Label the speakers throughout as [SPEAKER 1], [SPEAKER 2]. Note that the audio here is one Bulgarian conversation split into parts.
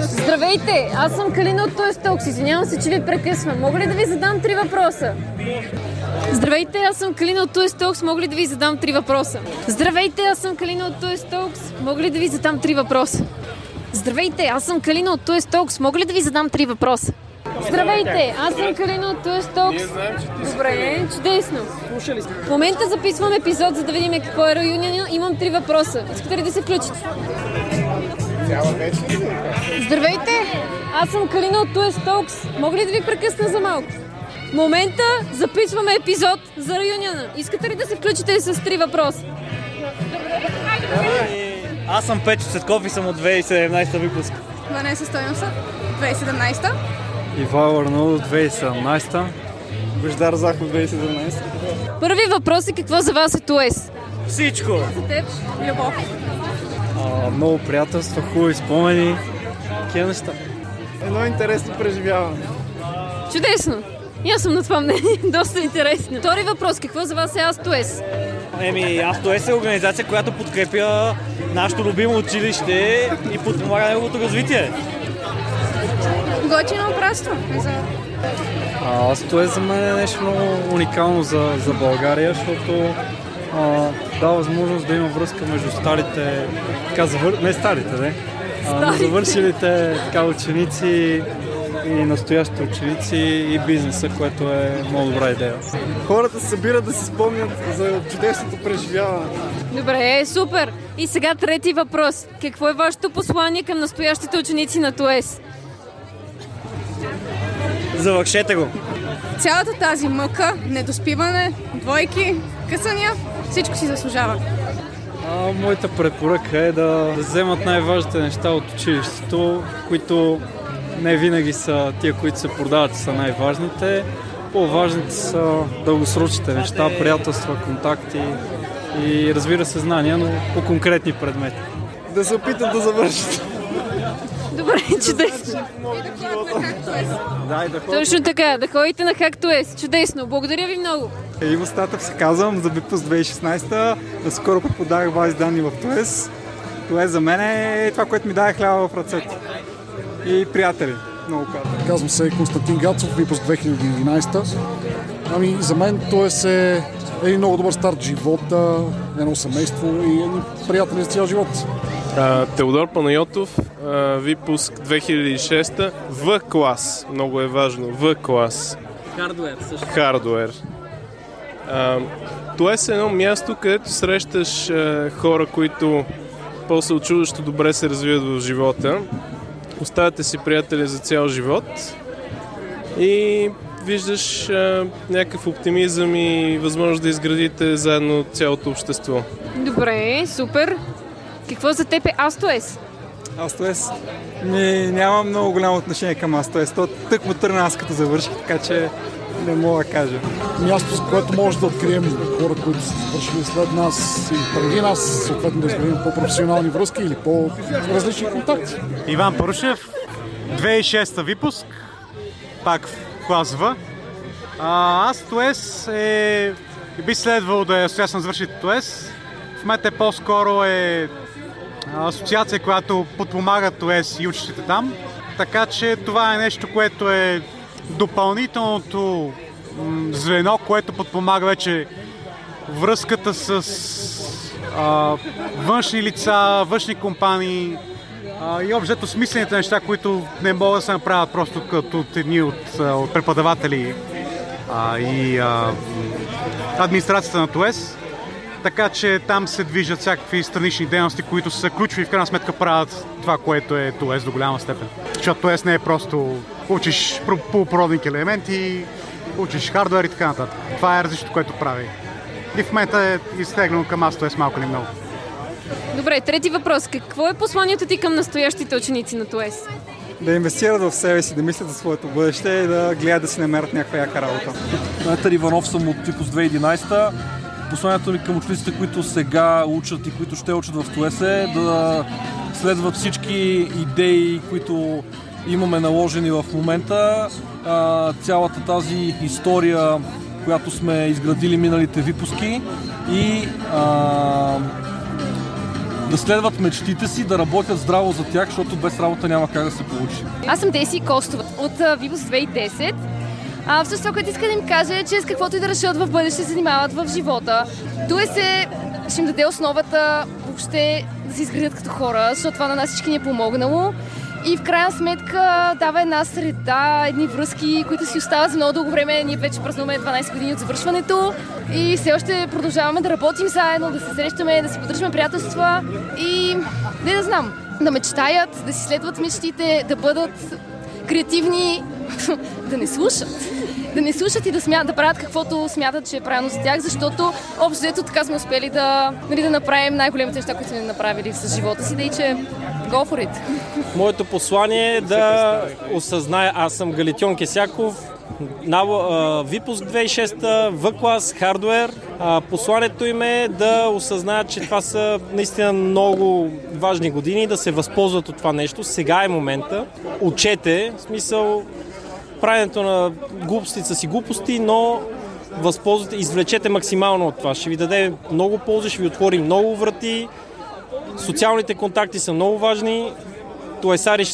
[SPEAKER 1] Здравейте, аз съм Калина от Той Стокс. Извинявам се, че ви прекъсвам. Мога ли да ви задам три въпроса? Здравейте, аз съм Калина от Той Стокс. Мога ли да ви задам три въпроса? Здравейте, аз съм Калина от Той Стокс. Мога ли да ви задам три въпроса? Здравейте, аз съм Калина от Той Стокс. Мога ли да ви задам три въпроса? Здравейте, аз съм Калина от Той Стокс. Добре, чудесно. В момента записвам епизод, за да видим какво е реюнион. Имам три въпроса. Искате ли да се включите? Здравейте, аз съм Калина от Туес Толкс. Мога ли да ви прекъсна за малко? В момента записваме епизод за реюниона. Искате ли да се включите с три въпроса?
[SPEAKER 2] Аз съм Печо Цветков и съм от 2017 выпуск.
[SPEAKER 3] Ванеса Стойноса, 2017.
[SPEAKER 4] Ивайло Арнаудо 2017.
[SPEAKER 5] Бождар Захов 2017.
[SPEAKER 1] Първи въпрос е какво за вас е Туес?
[SPEAKER 2] Всичко!
[SPEAKER 1] За теб?
[SPEAKER 3] Любов.
[SPEAKER 4] А, много приятелства, хубави спомени. Такива неща.
[SPEAKER 5] Едно интересно преживяване.
[SPEAKER 1] Чудесно! И аз съм на това мнение. Доста интересно. Втори въпрос. Какво за вас е Астуес?
[SPEAKER 2] Еми, Автоес е организация, която подкрепя нашето любимо училище и подпомага неговото развитие.
[SPEAKER 3] Готино. За...
[SPEAKER 4] А, аз това е за мен е нещо много уникално за, за България, защото а, дава възможност да има връзка между старите, така, завър... не старите, не, а, но завършилите така, ученици и настоящите ученици и бизнеса, което е много добра идея.
[SPEAKER 5] Хората се събират да си спомнят за чудесното преживяване.
[SPEAKER 1] Добре, супер. И сега трети въпрос. Какво е вашето послание към настоящите ученици на ТУЕС?
[SPEAKER 2] Завършете го!
[SPEAKER 3] Цялата тази мъка, недоспиване, двойки, късания, всичко си заслужава.
[SPEAKER 4] А, моята препоръка е да вземат най-важните неща от училището, които не винаги са тия, които се продават, са най-важните. По-важните са дългосрочните неща, приятелства, контакти и разбира се знания, но по конкретни предмети.
[SPEAKER 5] Да се опитат да завършат.
[SPEAKER 1] Добре, чудесно.
[SPEAKER 5] Да, и да ходят.
[SPEAKER 1] Точно така, да ходите на Хактуес. Чудесно. Благодаря ви много.
[SPEAKER 5] Иво Статъв се казвам, за Бипус 2016. Скоро пък подах бази данни в ТОЕС. ТОЕС за мен е това, което ми даде хляба в ръцете. И приятели, много казвам.
[SPEAKER 6] Казвам се Константин Гацов, выпуск 2011. Ами, за мен той е един много добър старт живота, едно семейство и едни приятели за цял живот.
[SPEAKER 7] А, Теодор Панайотов, а, випуск 2006, В клас. Много е важно. В клас.
[SPEAKER 2] Хардуер също.
[SPEAKER 7] Хардуер. А, това е едно място, където срещаш а, хора, които после от чудещо добре се развиват в живота. Оставате си приятели за цял живот. И виждаш а, някакъв оптимизъм и възможност да изградите заедно цялото общество.
[SPEAKER 1] Добре, супер. Какво за теб е Астуес?
[SPEAKER 5] Астоес. Ми, нямам много голямо отношение към Астоес. То тък му тръгна аз като завърших, така че не мога да кажа.
[SPEAKER 6] Място, с което може да открием хора, които са свършили след нас и преди нас, съответно да изградим по-професионални връзки или по-различни контакти.
[SPEAKER 8] Иван Парушев, 2006 випуск, пак в клас В. А, аз ТОЕС е... би следвало да е, сега съм завършил ТОЕС. В момента е по-скоро е асоциация, която подпомага ТОЕС и учещите там. Така че това е нещо, което е допълнителното звено, което подпомага вече връзката с а, външни лица, външни компании а, и общо смислените неща, които не могат да се направят просто като едни от, от преподаватели а, и а, администрацията на ТОЕС. Така че там се движат всякакви странични дейности, които са ключови и в крайна сметка правят това, което е ТОЕС до голяма степен. Защото ТОЕС не е просто учиш про- полупроводник елементи, учиш хардвер и така нататък. Това е различното, което прави. И в момента е изтеглено към аз ТОЕС малко или много.
[SPEAKER 1] Добре, трети въпрос. Какво е посланието ти към настоящите ученици на ТУЕС?
[SPEAKER 5] Да инвестират в себе си, да мислят за своето бъдеще и да гледат да си намерят някаква яка работа.
[SPEAKER 9] Петър Иванов съм от Типус 2011. Посланието ми към учениците, които сега учат и които ще учат в ТОЕС е да следват всички идеи, които имаме наложени в момента. Цялата тази история, която сме изградили миналите випуски и да следват мечтите си, да работят здраво за тях, защото без работа няма как да се получи.
[SPEAKER 10] Аз съм Деси Костова от Vivos 2010. А, всъщност това, което иска да им кажа е, че с каквото и да решат в бъдеще се занимават в живота. Той се ще им даде основата въобще да се изградят като хора, защото това на нас всички ни е помогнало. И в крайна сметка дава една среда, едни връзки, които си остават за много дълго време. Ние вече празнуваме 12 години от завършването и все още продължаваме да работим заедно, да се срещаме, да си поддържаме приятелства и не да знам, да мечтаят, да си следват мечтите, да бъдат креативни, да не слушат. Да не слушат и да, смя... да правят каквото смятат, че е правилно за тях, защото общо взето така сме успели да, нали, да направим най-големите неща, които сме направили с живота си, да и че go for it.
[SPEAKER 4] Моето послание е да осъзная, аз съм Галитион Кесяков, Випуск 2006, В-клас, хардвер. Посланието им е да осъзнаят, че това са наистина много важни години, да се възползват от това нещо. Сега е момента. Учете, в смисъл, правенето на глупости са си глупости, но възползвате, извлечете максимално от това. Ще ви даде много ползи, ще ви отвори много врати. Социалните контакти са много важни. Туесари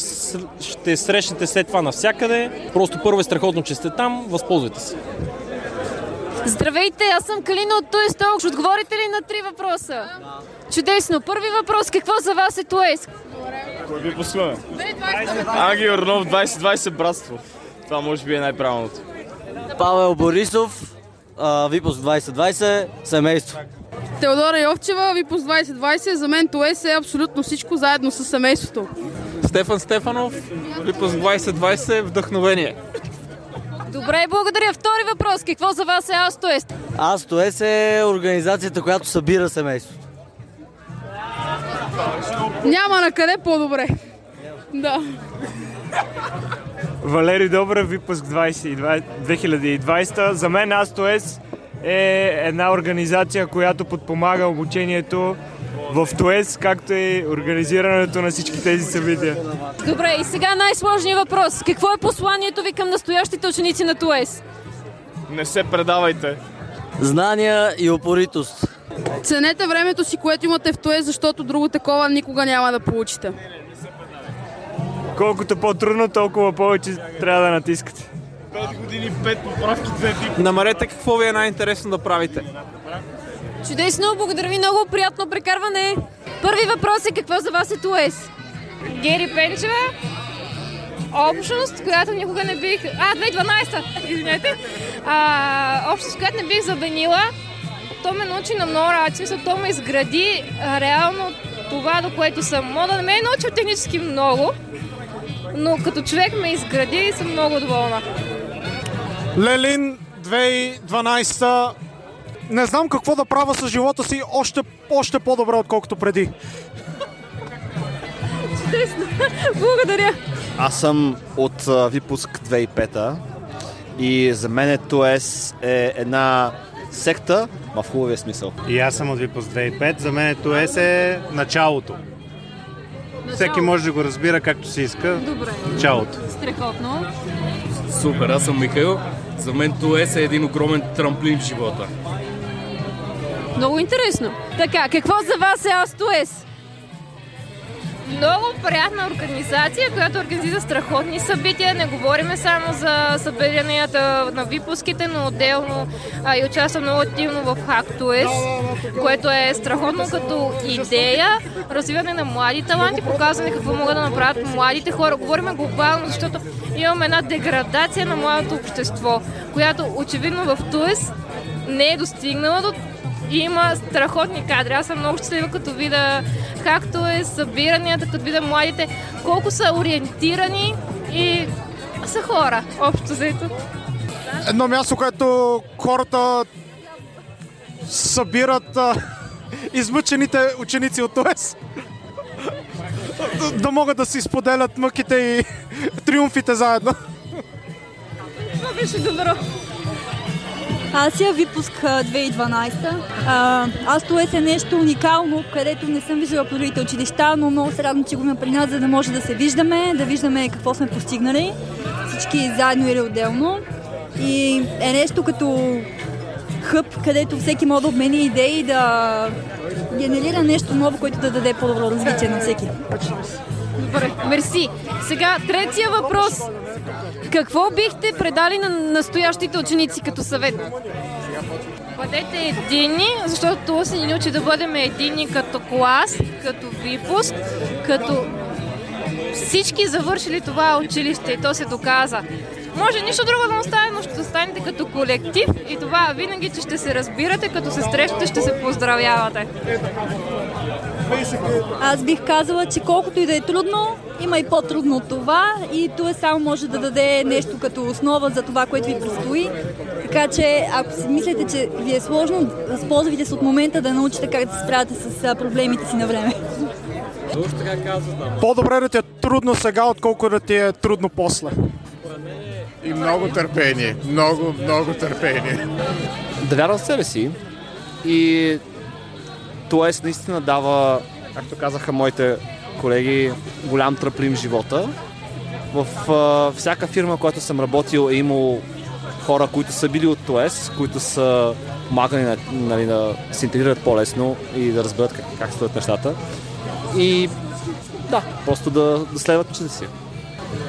[SPEAKER 4] ще срещнете след това навсякъде. Просто първо е страхотно, че сте там. Възползвайте се.
[SPEAKER 10] Здравейте, аз съм Калина от Туес Толк. Ще отговорите ли на три въпроса? Чудесно. Първи въпрос. Какво за вас е Туес?
[SPEAKER 11] Кой ви послуга? Аги Орнов 2020 братство. Това може би е най-правилното.
[SPEAKER 12] Павел Борисов, а, Випуск 2020, семейство.
[SPEAKER 3] Теодора Йовчева, Випуск 2020. За мен Туес е абсолютно всичко заедно с семейството.
[SPEAKER 13] Стефан Стефанов, Випуск 2020, вдъхновение.
[SPEAKER 10] Добре, благодаря. Втори въпрос. Какво за вас е Астоест?
[SPEAKER 12] Астоес е организацията, която събира семейството.
[SPEAKER 3] Няма на къде по-добре. Да.
[SPEAKER 14] Валери Добрев, Випуск 20, 2020. За мен Астоес е една организация, която подпомага обучението в ТОЕС, както и организирането на всички тези събития.
[SPEAKER 10] Добре, и сега най-сложният въпрос. Какво е посланието ви към настоящите ученици на ТОЕС?
[SPEAKER 11] Не се предавайте.
[SPEAKER 12] Знания и опоритост.
[SPEAKER 3] Ценете времето си, което имате в ТОЕС, защото друго такова никога няма да получите.
[SPEAKER 14] Колкото по-трудно, толкова повече трябва да натискате.
[SPEAKER 11] 5 години, 5 поправки, 2 дипломи.
[SPEAKER 13] Намерете какво ви е най-интересно да правите.
[SPEAKER 10] Чудесно, благодаря ви много, приятно прекарване. Първи въпрос е какво за вас е Туес? Гери Пенчева, общност, която никога не бих... А, 2012, извинете. А, общност, която не бих забенила. То ме научи на много работи, смисъл, то ме изгради реално това, до което съм. Мога да не ме е научил технически много, но като човек ме изгради и съм много доволна.
[SPEAKER 15] Лелин 2012 не знам какво да правя с живота си още, още по-добре, отколкото преди.
[SPEAKER 10] Чудесно. Благодаря.
[SPEAKER 16] Аз съм от а, Випуск 2005 и за мен ТОЕС е една секта, ма в хубавия смисъл.
[SPEAKER 17] И аз съм от Випуск 2005. За мен ТОЕС е началото. Всеки може да го разбира както си иска.
[SPEAKER 10] Добре.
[SPEAKER 17] Началото.
[SPEAKER 10] Страхотно.
[SPEAKER 18] Супер, аз съм Михаил. За мен ТОЕС е един огромен трамплин в живота.
[SPEAKER 10] Много интересно. Така, какво за вас е Астуес? Много приятна организация, която организира страхотни събития. Не говорим само за събиранията на випуските, но отделно а, и участва много активно в Хактуес, което е страхотно като идея. Развиване на млади таланти, показване какво могат да направят младите хора. Говорим глобално, защото имаме една деградация на младото общество, която очевидно в Туес не е достигнала до има страхотни кадри. Аз съм много щастлива, като видя както е събиранията, като видя младите, колко са ориентирани и са хора, общо взето.
[SPEAKER 15] Едно място, където хората събират а, измъчените ученици от. Да, да могат да си споделят мъките и триумфите заедно.
[SPEAKER 10] Това беше добро.
[SPEAKER 19] Азия, випуск а, 2012. А, аз това е нещо уникално, където не съм виждала по другите училища, но много се радвам, че го има при нас, за да може да се виждаме, да виждаме какво сме постигнали, всички заедно или отделно. И е нещо като хъб, където всеки може да обмени идеи, да, генерира нещо ново, което да даде по-добро развитие на всеки.
[SPEAKER 1] Добре, мерси. Сега, третия въпрос. Какво бихте предали на настоящите ученици като съвет?
[SPEAKER 10] Бъдете единни, защото се ни учи да бъдем единни като клас, като випуск, като всички завършили това училище и то се доказа. Може нищо друго да не остане, но ще останете като колектив и това винаги, че ще се разбирате, като се срещате, ще се поздравявате.
[SPEAKER 19] Аз бих казала, че колкото и да е трудно, има и по-трудно от това и това само може да даде нещо като основа за това, което ви предстои. Така че, ако си мислите, че ви е сложно, възползвайте се от момента да научите как да се справяте с проблемите си на време.
[SPEAKER 15] По-добре да ти е трудно сега, отколкото да ти е трудно после.
[SPEAKER 20] И много търпение. Много, много търпение.
[SPEAKER 16] да вярвам в себе си и ТОЕС наистина дава, както казаха моите колеги, голям тръплим живота. В а, всяка фирма, която съм работил, е имал хора, които са били от ТОЕС, които са помагали на, нали, да се интегрират по-лесно и да разберат как, как стоят нещата. И да, просто да, да следват учите си.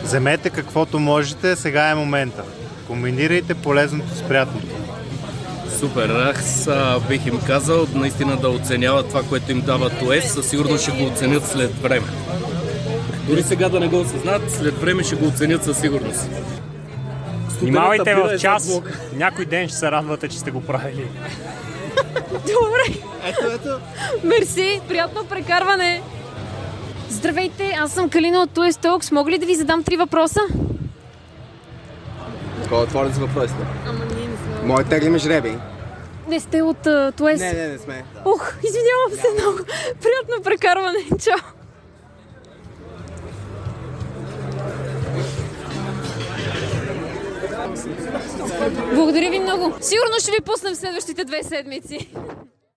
[SPEAKER 17] Вземете каквото можете, сега е момента. Комбинирайте полезното с приятното.
[SPEAKER 18] Супер, аз а, бих им казал наистина да оценяват това, което им дава ТОЕС, със сигурност ще го оценят след време. Дори сега да не го осъзнат, след време ще го оценят със сигурност.
[SPEAKER 14] Внимавайте в
[SPEAKER 18] е
[SPEAKER 14] час. Някой ден ще се радвате, че сте го правили.
[SPEAKER 1] Добре.
[SPEAKER 16] Ето, ето.
[SPEAKER 1] Мерси, приятно прекарване. Здравейте, аз съм Калина от Туест Talks. Мога ли да ви задам три въпроса?
[SPEAKER 21] Кой е отворен за въпросите?
[SPEAKER 1] Ама ние
[SPEAKER 21] Моят теглиме жреби.
[SPEAKER 1] Не сте от uh, Туест?
[SPEAKER 21] Не, не, не сме.
[SPEAKER 1] Ух, извинявам се много. Приятно прекарване. Чао. Благодаря ви много. Сигурно ще ви пуснем следващите две седмици.